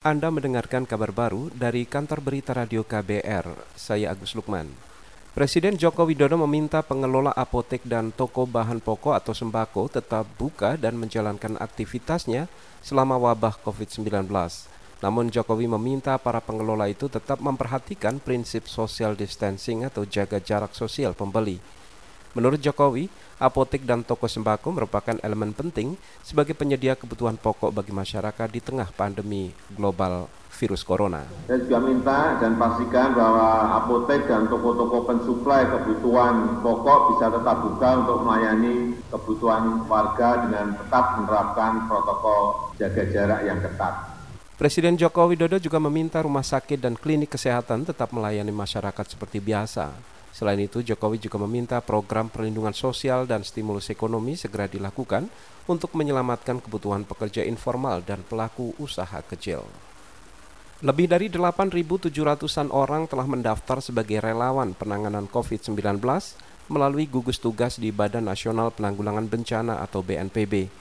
Anda mendengarkan kabar baru dari kantor berita radio KBR. Saya Agus Lukman. Presiden Joko Widodo meminta pengelola apotek dan toko bahan pokok atau sembako tetap buka dan menjalankan aktivitasnya selama wabah COVID-19. Namun Jokowi meminta para pengelola itu tetap memperhatikan prinsip social distancing atau jaga jarak sosial pembeli. Menurut Jokowi, apotek dan toko sembako merupakan elemen penting sebagai penyedia kebutuhan pokok bagi masyarakat di tengah pandemi global virus corona. Saya juga minta dan pastikan bahwa apotek dan toko-toko pensuplai kebutuhan pokok bisa tetap buka untuk melayani kebutuhan warga dengan tetap menerapkan protokol jaga jarak yang ketat. Presiden Joko Widodo juga meminta rumah sakit dan klinik kesehatan tetap melayani masyarakat seperti biasa. Selain itu, Jokowi juga meminta program perlindungan sosial dan stimulus ekonomi segera dilakukan untuk menyelamatkan kebutuhan pekerja informal dan pelaku usaha kecil. Lebih dari 8.700-an orang telah mendaftar sebagai relawan penanganan COVID-19 melalui gugus tugas di Badan Nasional Penanggulangan Bencana atau BNPB.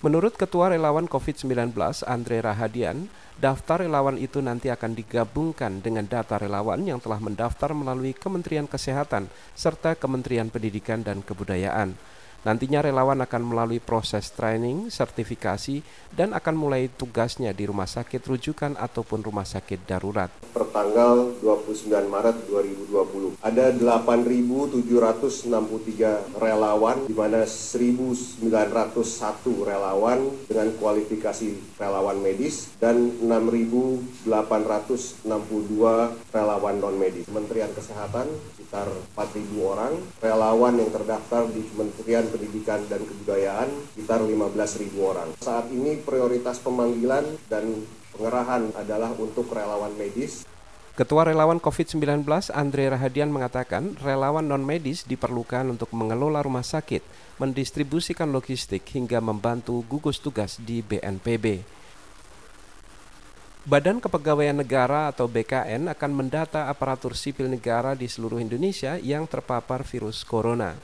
Menurut Ketua Relawan COVID-19 Andre Rahadian, daftar relawan itu nanti akan digabungkan dengan data relawan yang telah mendaftar melalui Kementerian Kesehatan serta Kementerian Pendidikan dan Kebudayaan. Nantinya relawan akan melalui proses training, sertifikasi, dan akan mulai tugasnya di rumah sakit rujukan ataupun rumah sakit darurat. Pertanggal 29 Maret 2020, ada 8.763 relawan, di mana 1.901 relawan dengan kualifikasi relawan medis dan 6.862 relawan non-medis. Kementerian Kesehatan sekitar 4.000 orang, relawan yang terdaftar di Kementerian Pendidikan dan Kebudayaan sekitar 15.000 orang. Saat ini prioritas pemanggilan dan pengerahan adalah untuk relawan medis. Ketua Relawan COVID-19 Andre Rahadian mengatakan relawan non-medis diperlukan untuk mengelola rumah sakit, mendistribusikan logistik hingga membantu gugus tugas di BNPB. Badan Kepegawaian Negara atau BKN akan mendata aparatur sipil negara di seluruh Indonesia yang terpapar virus corona.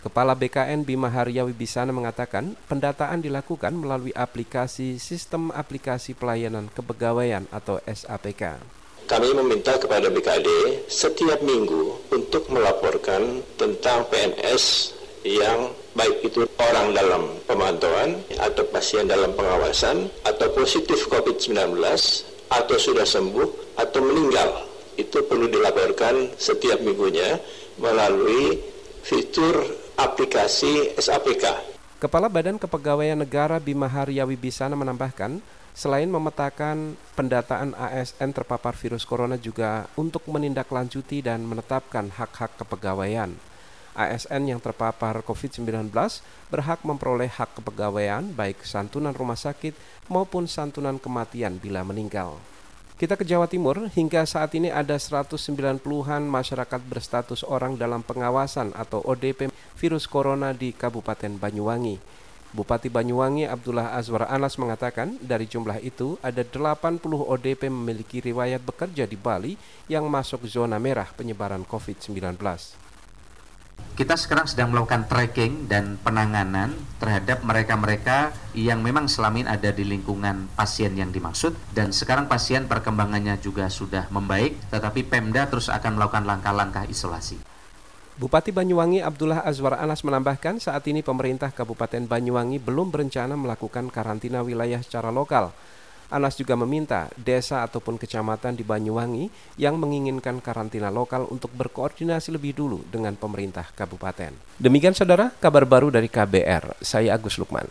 Kepala BKN Bima Harya Wibisana mengatakan pendataan dilakukan melalui aplikasi Sistem Aplikasi Pelayanan Kepegawaian atau SAPK. Kami meminta kepada BKD setiap minggu untuk melaporkan tentang PNS yang baik itu orang dalam pemantauan atau pasien dalam pengawasan atau positif COVID-19 atau sudah sembuh atau meninggal. Itu perlu dilaporkan setiap minggunya melalui fitur aplikasi SAPK. Kepala Badan Kepegawaian Negara Bima Harya Wibisana menambahkan, selain memetakan pendataan ASN terpapar virus corona juga untuk menindaklanjuti dan menetapkan hak-hak kepegawaian. ASN yang terpapar COVID-19 berhak memperoleh hak kepegawaian baik santunan rumah sakit maupun santunan kematian bila meninggal. Kita ke Jawa Timur, hingga saat ini ada 190-an masyarakat berstatus orang dalam pengawasan atau ODP virus corona di Kabupaten Banyuwangi. Bupati Banyuwangi Abdullah Azwar Anas mengatakan dari jumlah itu ada 80 ODP memiliki riwayat bekerja di Bali yang masuk zona merah penyebaran COVID-19 kita sekarang sedang melakukan tracking dan penanganan terhadap mereka-mereka yang memang selama ini ada di lingkungan pasien yang dimaksud dan sekarang pasien perkembangannya juga sudah membaik tetapi Pemda terus akan melakukan langkah-langkah isolasi. Bupati Banyuwangi Abdullah Azwar Anas menambahkan saat ini pemerintah Kabupaten Banyuwangi belum berencana melakukan karantina wilayah secara lokal Anas juga meminta desa ataupun kecamatan di Banyuwangi yang menginginkan karantina lokal untuk berkoordinasi lebih dulu dengan pemerintah kabupaten. Demikian saudara, kabar baru dari KBR. Saya Agus Lukman.